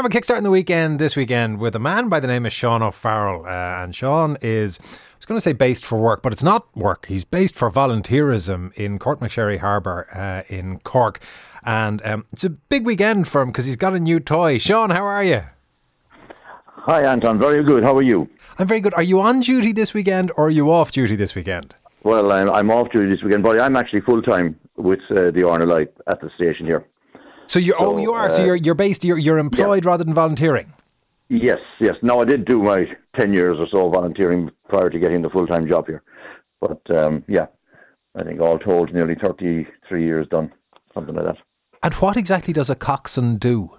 And we're kickstarting the weekend this weekend with a man by the name of Sean O'Farrell. Uh, and Sean is, I was going to say based for work, but it's not work. He's based for volunteerism in Courtmacsherry Harbour uh, in Cork. And um, it's a big weekend for him because he's got a new toy. Sean, how are you? Hi, Anton. Very good. How are you? I'm very good. Are you on duty this weekend or are you off duty this weekend? Well, I'm, I'm off duty this weekend, but I'm actually full time with uh, the RNLI at the station here. So you oh you are so uh, you're you're based you're you're employed yeah. rather than volunteering. Yes, yes. No, I did do my ten years or so volunteering prior to getting the full time job here, but um, yeah, I think all told, nearly thirty three years done, something like that. And what exactly does a coxswain do?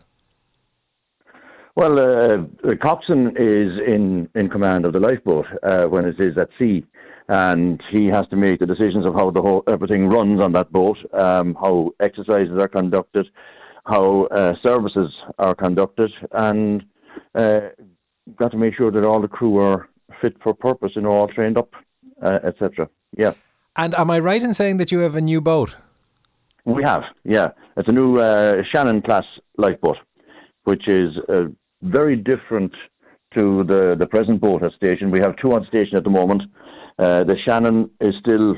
Well, uh, a coxswain is in, in command of the lifeboat uh, when it is at sea, and he has to make the decisions of how the whole everything runs on that boat, um, how exercises are conducted, how uh, services are conducted, and uh, got to make sure that all the crew are fit for purpose and all trained up, uh, etc. Yeah. And am I right in saying that you have a new boat? We have, yeah. It's a new uh, Shannon class lifeboat, which is uh, very different to the, the present boat at station. We have two on station at the moment. Uh, the Shannon is still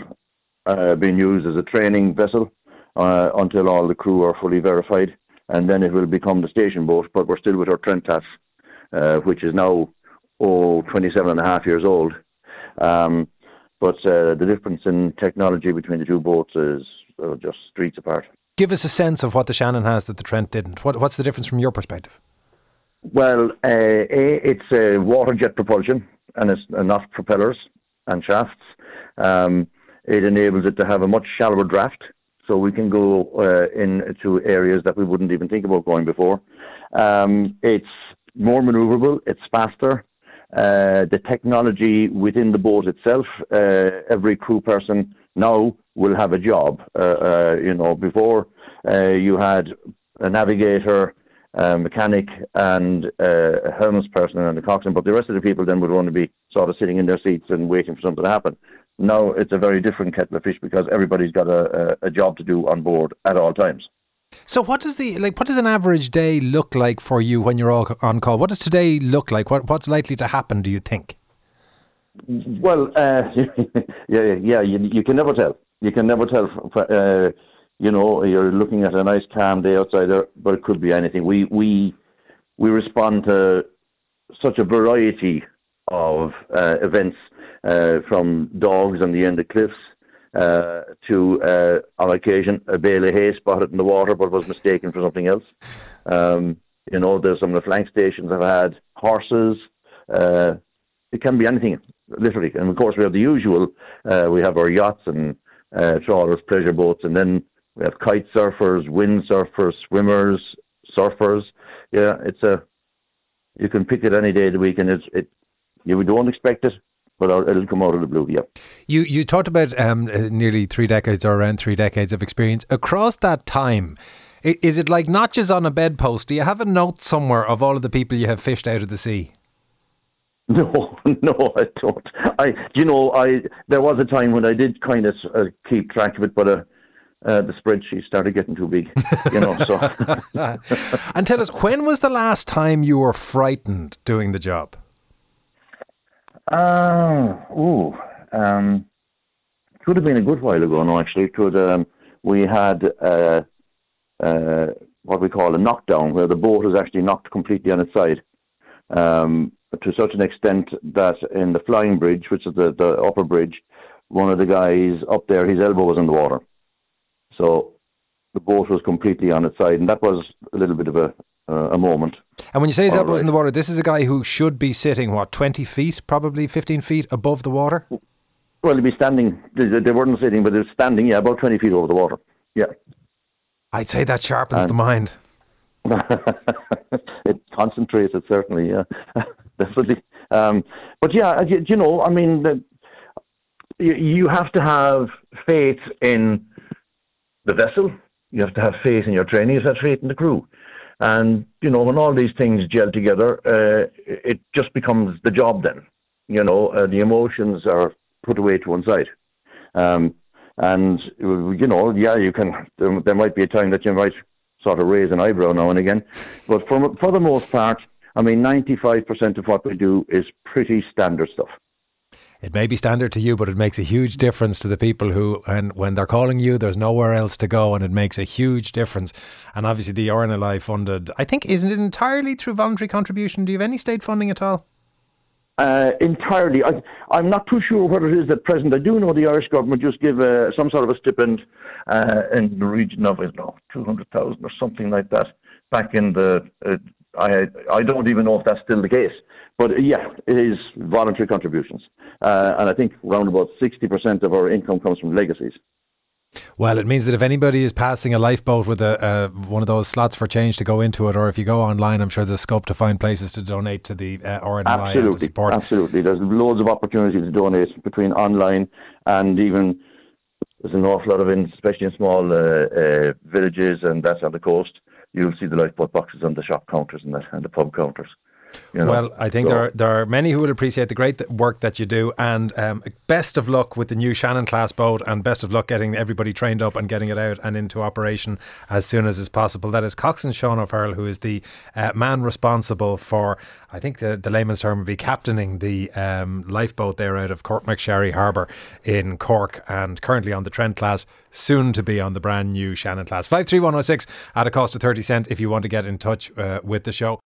uh, being used as a training vessel uh, until all the crew are fully verified, and then it will become the station boat. But we're still with our Trent class, uh, which is now oh, 27 and a half years old. Um, but uh, the difference in technology between the two boats is uh, just streets apart. Give us a sense of what the Shannon has that the Trent didn't. What, what's the difference from your perspective? Well, uh, a, it's a water jet propulsion, and it's enough propellers and shafts. Um, it enables it to have a much shallower draft, so we can go uh, into areas that we wouldn't even think about going before. Um, it's more maneuverable. It's faster. Uh, the technology within the boat itself, uh, every crew person now will have a job. Uh, uh, you know, before uh, you had a navigator, a mechanic, and a helms person and the coxswain, but the rest of the people then would only be sort of sitting in their seats and waiting for something to happen. Now it's a very different kettle of fish because everybody's got a, a, a job to do on board at all times. So what does the like what does an average day look like for you when you're all on call? What does today look like? What what's likely to happen? Do you think? Well, uh, yeah, yeah, you, you can never tell. You can never tell. Uh, you know, you're looking at a nice calm day outside but it could be anything. We we we respond to such a variety of uh, events, uh, from dogs on the end of cliffs uh, to, uh, on occasion, a bale of hay spotted in the water but was mistaken for something else. Um, you know, there's some of the flank stations have had horses. Uh, it can be anything, literally. And of course, we have the usual. Uh, we have our yachts and uh trawlers, pleasure boats, and then we have kite surfers, wind surfers, swimmers, surfers. Yeah, it's a. You can pick it any day of the week, and it's it. You don't expect it, but it'll come out of the blue. Yeah. You you talked about um, uh, nearly three decades or around three decades of experience across that time. Is it like notches on a bedpost? Do you have a note somewhere of all of the people you have fished out of the sea? No, no, I don't. I, you know, I there was a time when I did kind of uh, keep track of it, but uh, uh, the spreadsheet started getting too big, you know. So, and tell us, when was the last time you were frightened doing the job? Uh, oh, um, it would have been a good while ago. No, actually, could. Um, we had uh, uh, what we call a knockdown, where the boat was actually knocked completely on its side. Um, to such an extent that in the flying bridge, which is the, the upper bridge, one of the guys up there, his elbow was in the water. So the boat was completely on its side, and that was a little bit of a uh, a moment. And when you say his elbow right. in the water, this is a guy who should be sitting what twenty feet, probably fifteen feet above the water. Well, he'd be standing. They, they weren't sitting, but they're standing. Yeah, about twenty feet over the water. Yeah. I'd say that sharpens and the mind. it concentrates it certainly. Yeah, definitely. Um, but yeah, you, you know, I mean, the, you, you have to have faith in the vessel. You have to have faith in your training. You have to have faith in the crew. And, you know, when all these things gel together, uh, it just becomes the job then. You know, uh, the emotions are put away to one side. Um, and, you know, yeah, you can, there, there, might be a time that you might sort of raise an eyebrow now and again. But for for the most part, I mean, 95% of what we do is pretty standard stuff. It may be standard to you, but it makes a huge difference to the people who, and when they're calling you, there's nowhere else to go, and it makes a huge difference. And obviously, the RNLI funded, I think, isn't it entirely through voluntary contribution? Do you have any state funding at all? Uh, entirely. I, am not too sure what it is at present. I do know the Irish government just give uh, some sort of a stipend uh, in the region of, I don't know, 200,000 or something like that back in the. I I don't even know if that's still the case. But yeah, it is voluntary contributions. Uh, and I think around about 60% of our income comes from legacies. Well, it means that if anybody is passing a lifeboat with a uh, one of those slots for change to go into it, or if you go online, I'm sure there's scope to find places to donate to the uh, RNLI absolutely, to support. Absolutely, there's loads of opportunities to donate between online and even there's an awful lot of, in, especially in small uh, uh, villages and that's on the coast. You'll see the lifeboat boxes on the shop counters and the, and the pub counters. You know? Well, I think so. there are, there are many who will appreciate the great work that you do, and um, best of luck with the new Shannon class boat, and best of luck getting everybody trained up and getting it out and into operation as soon as is possible. That is Coxswain Sean O'Farrell, who is the uh, man responsible for, I think the, the layman's term would be captaining the um, lifeboat there out of Courtmacsherry Harbour in Cork, and currently on the Trent class, soon to be on the brand new Shannon class. 53106 at a cost of thirty cent if you want to get in touch uh, with the show.